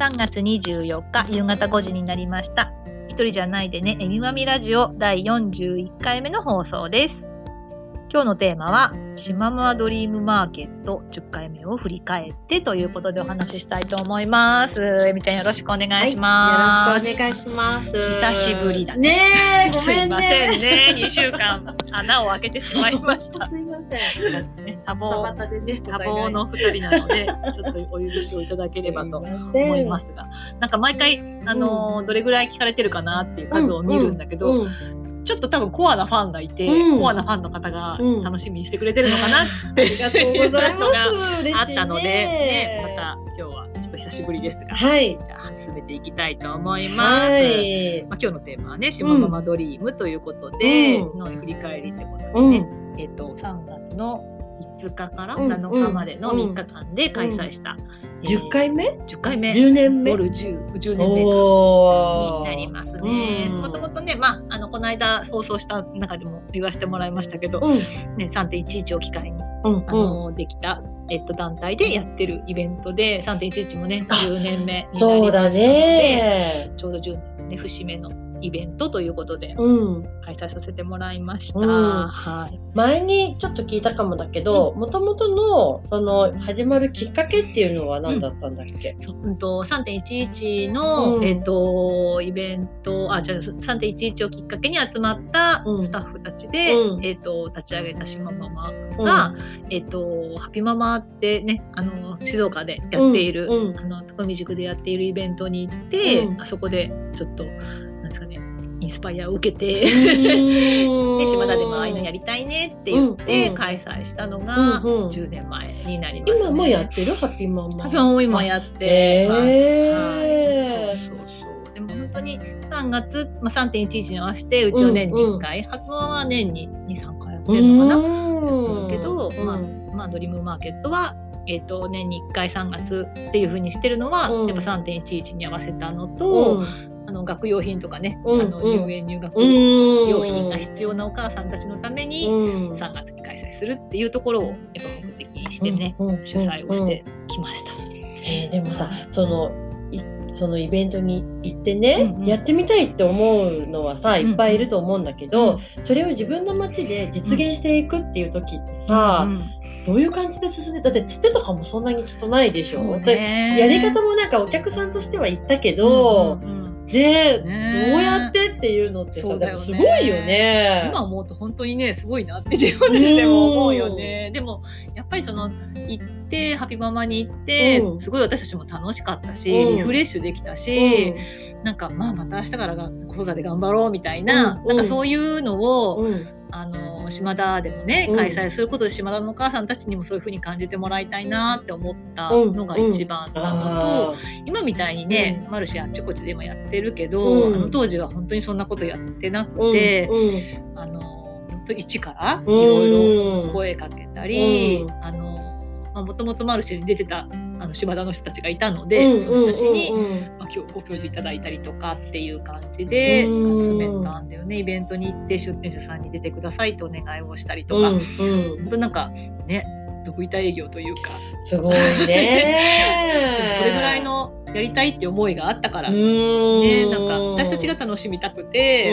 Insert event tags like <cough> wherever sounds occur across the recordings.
3月24日夕方5時になりました。一人じゃないでね、えみまみラジオ第41回目の放送です。今日のテーマは、しままドリームマーケット10回目を振り返ってということでお話ししたいと思います。えみちゃんよろしくお願いします。よろしくお願いします。久しぶりだねねえ、ごすめんいませんね。ね。2週間穴を開けてしまいました。すいません。ね多バ忙、タでね、多忙の2人なので、ちょっとお許しをいただければと思いますが、なんか毎回、あのーどれぐらい聞かれてるかなっていう数を見るんだけど、うんちょっと多分コアなファンがいて、うん。コアなファンの方がうん楽しみにしてくれてるのかなって。ありがとうございます。あったので、ね、また今日はちょっと久しぶりですが、はい。じゃあ進めていきたいと思います。はい。まあ、今日のテーマはね、しまママドリームということで、うん。の振り返りってことでうん。ね、えっ、と、3月の5日からうん。7日までの3日間で開催した、えー10回目？10回目、10年目？ボル10、10年目になりますね。うんもともとね、まあ、あの、この間放送した中でも言わせてもらいましたけど、うん。ね、3.11を機会に、うん。あの、できた、えっと、団体でやってるイベントで、3.11もね、あ10年目になりましたので、ね。ちょうど10年ね、節目のイベントということで、うん。開催させてもらいました。うん。はい。前にちょっと聞いたかもだけど、もともとの、その、始まるきっかけっていうのは何だったんだっけ？そううんと、3.11の、うん。えっと、イベント、あ、じゃあ3.11をきっかけに集まったうん。スタッフたちで、うん。えっと、立ち上げた島ママが、えっと、ハピママってね、あの、静岡でやっている、うん。うん。あの、高見塾でやっているイベントに行って、うん。あそこでちょっと、ンスパイアを受けて、うん。で <laughs> 島田でもああいうのやりたいねって言っうんうん。て開催したのがうんうん。10年前になります、ね。今もやってる？ハッピーママ。ハピママも今やってます。はい、そうそうそう。でも本当に3月、まあ、3.11に合わせてうちの年に1回、ハピママは年に2、3回やってるのかな。うん。けどうん。まあまあ、ドリームマーケットは、えー、と年に1回3月っていう風にしてるのは、うん。やっぱ3.11に合わせたのと、あの学用品とかね、うんあのうん。入園入学うん用品が必要なお母さんたちのために、うん。3月に開催するっていうところをやっぱ目的にしてね、うんうん主催をしてきました。えーでもさそのいそのイベントに行ってね、うんうん。やってみたいって思うのはさんいっぱいいると思うんだけど、それを自分の街で実現していくっていう時ってさ、うんどういう感じで進んでだってつてとかもそんなにきっとないでしょ、そうやり方もなんかお客さんとしては言ったけど、うんうんうんで、ねどうやってっていうのってさね。すごいよね。今思うと本当にねすごいなって自分たちでも思うよね。でもやっぱりその行ってハピママに行って、うん。すごい私たちも楽しかったし、うん。リフレッシュできたうし、ん。なんかまあまた明日からが子育て頑張ろうみたいな、うん。なんかそういうのを、うんあの島田でもねうん。開催することで島田のお母さんたちにもそういう風に感じてもらいたいなって思ったのが一番なのと、あ今みたいにね、マルシェあっちこっちで今やってるけど、うん。あの当時は本当にそんなことやってなくーて、うん。あの一からいうん。ろいろ声かけたり、うん。あのまあもともとマルシェに出てたあの島田の人たちがいたので、うんその人たちに、まあ、今日ご教授いただいたりとかっていう感じでうん集めたんだよね、イベントに行って出店者さんに出てくださいとお願いをしたりとか、うんうん。本当なんかねドブ板営業というか、すごいね。<laughs> それぐらいのやりたいって思いがあったから、うね、なんか私たちが楽しみたくて、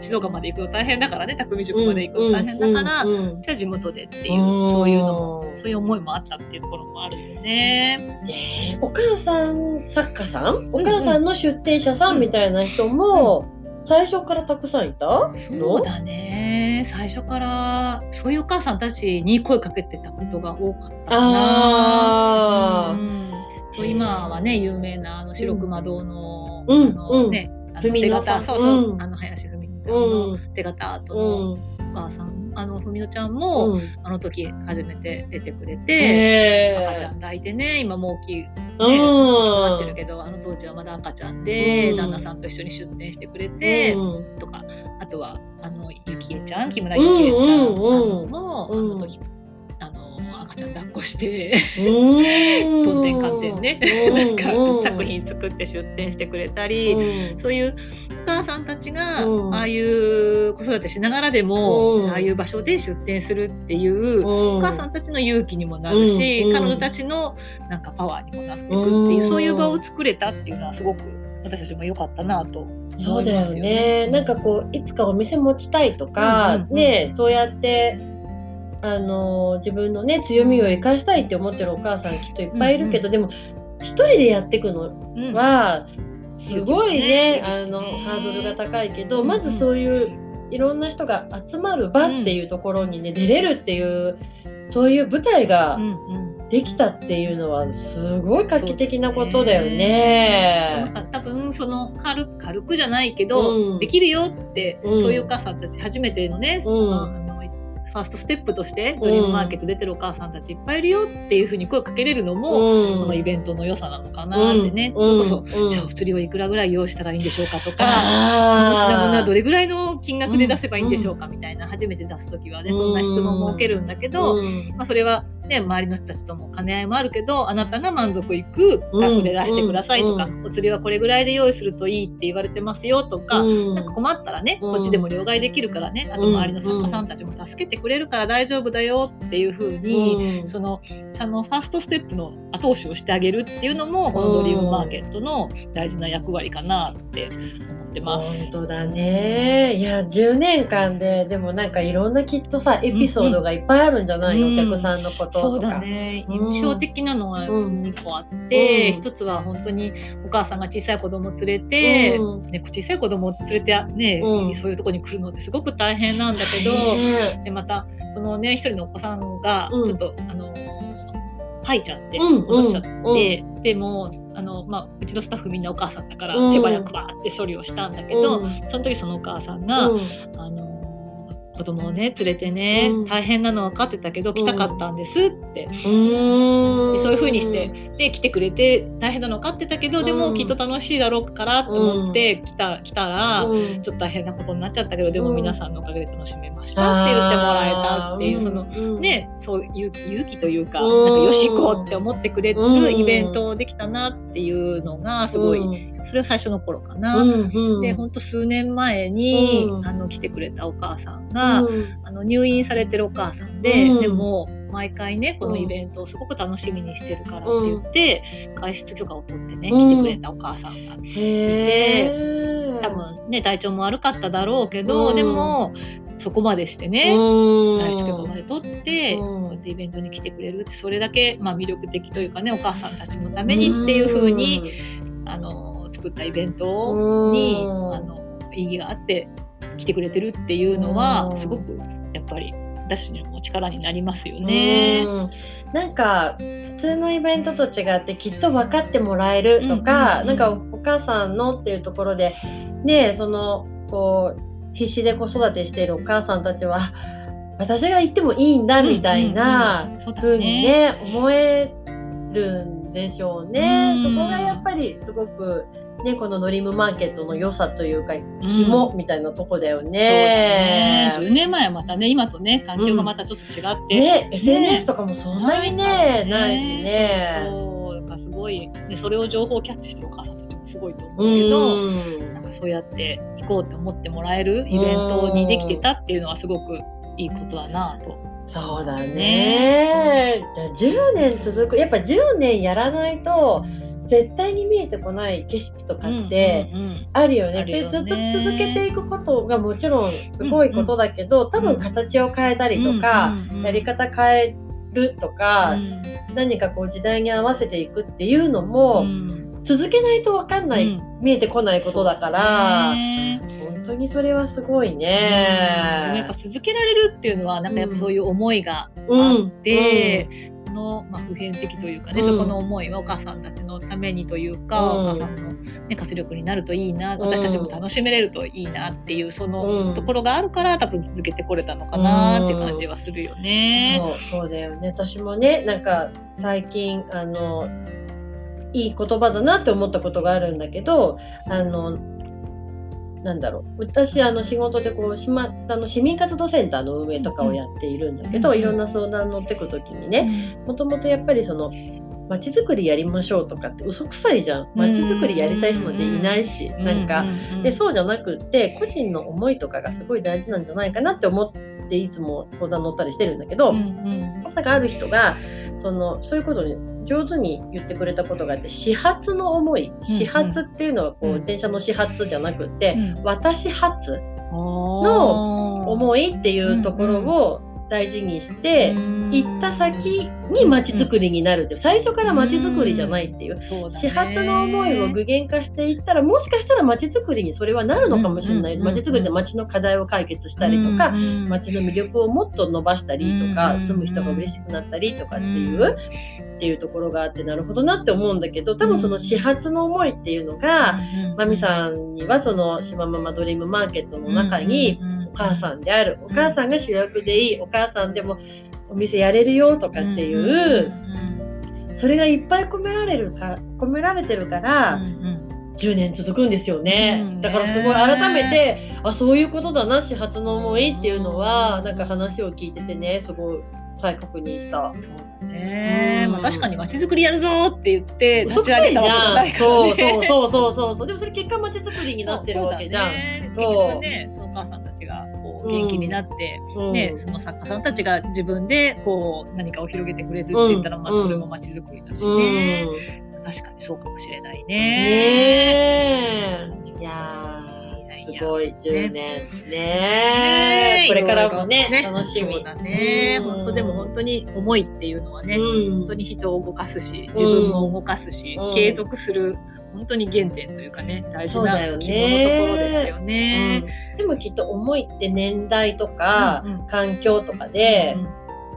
静岡まで行くの大変だからね匠塾まで行くの大変だから、じゃあ地元でっていう、そういうのもそういう思いもあったっていうところもあるよね。お母さん作家さん？お母さんの出店者さんみたいな人も最初からたくさんいた？そうだね。最初からそういうお母さんたちに声かけてたことが多かったかな。今はね有名なあの白熊堂の,、うん。あのうん。ねあの文手形。そうそう、うん。あの林文乃ちゃんうのん。手形アートうのん。お母さん、あの文乃ちゃんも、うん。あの時初めて出てくれて、へ赤ちゃん抱いてね今もう大きいうん。なってるけど、あの当時はまだ赤ちゃんで、うん。旦那さんと一緒に出店してくれて、うん。とかあとはあのゆきえちゃん木村ゆきえちゃんうん。う赤ちゃん抱っこして。うん。とんでんかんでんね、うん。なんうん。か作品作って出展してくれたり、うん。そういうお母さんたちが、うん。ああいう子育てしながらでも、うん。ああいう場所で出店するっていう、おお母さんたちの勇気にもなるし、うん。彼女たちのなんかパワーにもなっていくっていう、うん。そういう場を作れたっていうのはすごく私たちも良かったなとそうだよね。なんかこういつかお店持ちたいとか、うんうんうん。ねそうやってあの自分のね強みを生かしたいって思ってるお母さんきっといっぱいいるけど、でも一人でやっていくのうん。はすごいね、ね。あのハードルが高いけど、うんまずそういういろんな人が集まる場っていうところにね、出れるっていうそういう舞台がうんうん。できたっていうのはすごい画期的なことだよね。そう多分その軽軽くじゃないけど、うん。できるよって、うん。そういうお母さんたち初めてのね、うんファーストステップとしてドリームマーケット出てるお母さんたちいっぱいいるよっていうふうに声をかけれるのも、うん。このイベントの良さなのかなってね、うん。それこそ、うん。じゃあお釣りをいくらぐらい用意したらいいんでしょうかとか。こあの品物はどれれぐらいの金額で出せばいいんでしょうかみたいな初めて出す時はねそんな質問も受けるんだけど、まあ、それは、ね、周りの人たちとも兼ね合いもあるけどあなたが満足いく額で出してくださいとか、うお釣りはこれぐらいで用意するといいって言われてますよとか、なんか困ったらね、うん。こっちでも両替できるからねあと周りの作家さんたちも助けてくれるから大丈夫だよっていう風に、そのあのファーストステップの後押しをしてあげるっていうのもこのドリームマーケットの大事な役割かなって思ってます。本当だね。いや10年間ででもなんかいろんなきっとさエピソードがいっぱいあるんじゃないの、うんお客さんのこととか。そうだね。うん。印象的なのはうん2個あって、うん。一つは本当にお母さんが小さい子供連れて、うん。ね、小さい子供を連れて、ねうん。そういうとこに来るのってすごく大変なんだけど、ね。でまたそのね一人のお子さんがうん。ちょっと、あの吐いちゃってうん落としちゃって、うん。でもあの、まあ、うちのスタッフみんなお母さんだからうん。手早くバーって処理をしたんだけど、うん。その時そのお母さんが、うん。あの子供をね連れてね、うん。大変なの分かってたけど来たかったんですって、うん。でそういう風にしてで来てくれて大変なの分かってたけど、でうん。もきっと楽しいだろうからと思って来た,、来たら、うん。ちょっと大変なことになっちゃったけどでもうん皆さんのおかげで楽しめましたって言ってもらえたっていう、そのうんねそういう勇気というか,、うん。なんかよし行こうって思ってくれうん。るイベントできたなっていうのがすごい、うんそれは最初の頃かな。うんうん。で本当数年前に、うん。あの来てくれたお母さんが、うん。あの入院されてるお母さんで、うん。でも毎回ねこのイベントをすごく楽しみにしてるからって言って、外出許可を取ってねうん。来てくれたお母さんが、へー。多分ね体調も悪かっただろうけど、うん。でもそこまでしてね、うん。外出許可まで取って、うん。こうやってイベントに来てくれるってそれだけ、まあ、魅力的というかねお母さんたちのためにっていう風に、あの作ったイベントに、うん。あの意義があって来てくれてるっていうのは、うん。すごくやっぱり私にも力になりますよね。うん。なんか普通のイベントと違ってきっと分かってもらえるとか、うんうんうん。なんかお母さんのっていうところでねそのこう必死で子育てしているお母さんたちは私が行ってもいいんだみたいな風にね思えるんでしょうね。うん。そこがやっぱりすごくねこのドリームマーケットの良さというかうん肝みたいなとこだよそうだねね。10年前はまたね今とね環境がまたちょっと違って、ね、SNS とかもそんなにね、ないしそうね。そうだからすごい、ね、それを情報をキャッチしてるお母さんたちもすごいと思ううけど、ん。なんかそうやって行こうって思ってもらえるイベントにできてたっていうのはすごくいいことだなと。そうだね。じゃあ10年続く、やっぱ10年やらないと、絶対に見えてこない景色とかってあるよね,、でずっと続けていくことがもちろんすごいことだけど、多分形を変えたりとか、やり方変えるとか、何かこう時代に合わせていくっていうのも、続けないと分かんない、見えてこないことだから。本当にそれはすごいね、やっぱ続けられるっていうのはなんかやっぱそういう思いがあって、の、まあ、普遍的というかね、うん、そこの思いはお母さんたちのためにというか、うん、お母さんの、ね、活力になるといいな私たちも楽しめれるといいなっていうそのところがあるから多分続けてこれたのかなって感じはするよね。そうそうだよね。私もねなんか最近あのいい言葉だなって思ったことがあるんだけどあのなんだろう。私あの仕事でこう島あの市民活動センターの運営とかをやっているんだけど、うん、いろんな相談乗ってく時にねもともとやっぱりそのまちづくりやりましょうとかって嘘くさいじゃん。まちづくりやりたい人なんていないし、うん、なんか。でそうじゃなくって個人の思いとかがすごい大事なんじゃないかなって思っていつも相談乗ったりしてるんだけど、うんうん、がある人がそのそういうことに上手に言ってくれたことがあって始発の思い、始発っていうのはこう、電車の始発じゃなくて、私発の思いっていうところを大事にして行った先に街づくりになるって最初から街づくりじゃないっていう,、始発の思いを具現化していったらもしかしたら街づくりにそれはなるのかもしれない。街づくりで街の課題を解決したりとか街の魅力をもっと伸ばしたりとか住む人が嬉しくなったりとかっていうっていうところがあってなるほどなって思うんだけど多分その始発の思いっていうのが、まみさんにはその島ママドリームマーケットの中に、お母さんであるお母さんが主役でいいお母さんでもお店やれるよとかっていう、それがいっぱい込められるか込められてるから、10年続くんですよね、うん、だからすごい改めてあそういうことだな始発の思いっていうのはなんか話を聞いててねすごい再確認した。そうね、まあ、確かに街づくりやるぞって言って立ち上げたわけないからね。そうそうそうそうそう。でもそれ結果街づくりになってるわけじゃん。そう、ね、そのお母さんこう元気になって、うん、ね、その作家さんたちが自分でこう何かを広げてくれるって言ったら、まあそれも街づくりだしね。確かにそうかもしれないね。ねいやすごい10年ね。これからもね楽しみ。だね、本当でも本当に思いっていうのはね、本当に人を動かすし自分も動かすし、継続する本当に原点というかね大事な希望のところですよね、でもきっと思いって年代とか、環境とかで、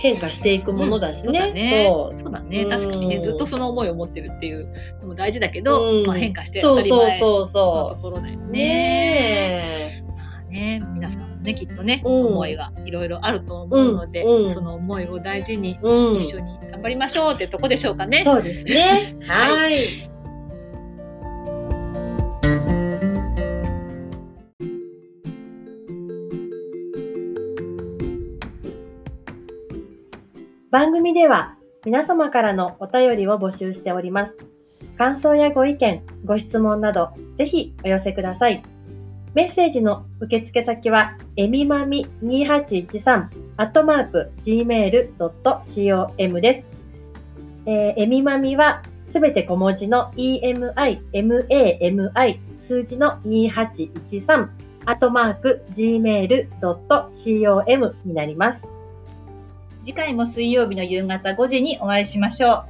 変化していくものだしね。うん、そうだね。確かにね、ずっとその思いを持ってるっていうのも大事だけど、うん、まあ、変化して当たり前のところだよね。ねまあね、皆さんもね、きっとね、うん、思いがいろいろあると思うので、その思いを大事に一緒に頑張りましょうってとこでしょうかね。そうですね。<laughs> はい。番組では皆様からのお便りを募集しております。感想やご意見、ご質問など、ぜひお寄せください。メッセージの受付先は、えみまみ2813アットマーク gmail.com です。えー、えみまみはすべて小文字の emi, mami 数字の2813アットマーク gmail.com になります。次回も水曜日の夕方5時にお会いしましょう。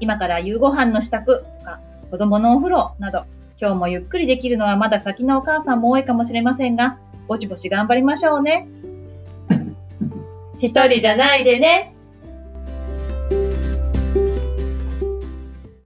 今から夕ご飯の支度とか、子供のお風呂など、今日もゆっくりできるのはまだ先のお母さんも多いかもしれませんが、ぼちぼち頑張りましょうね。一人じゃないでね。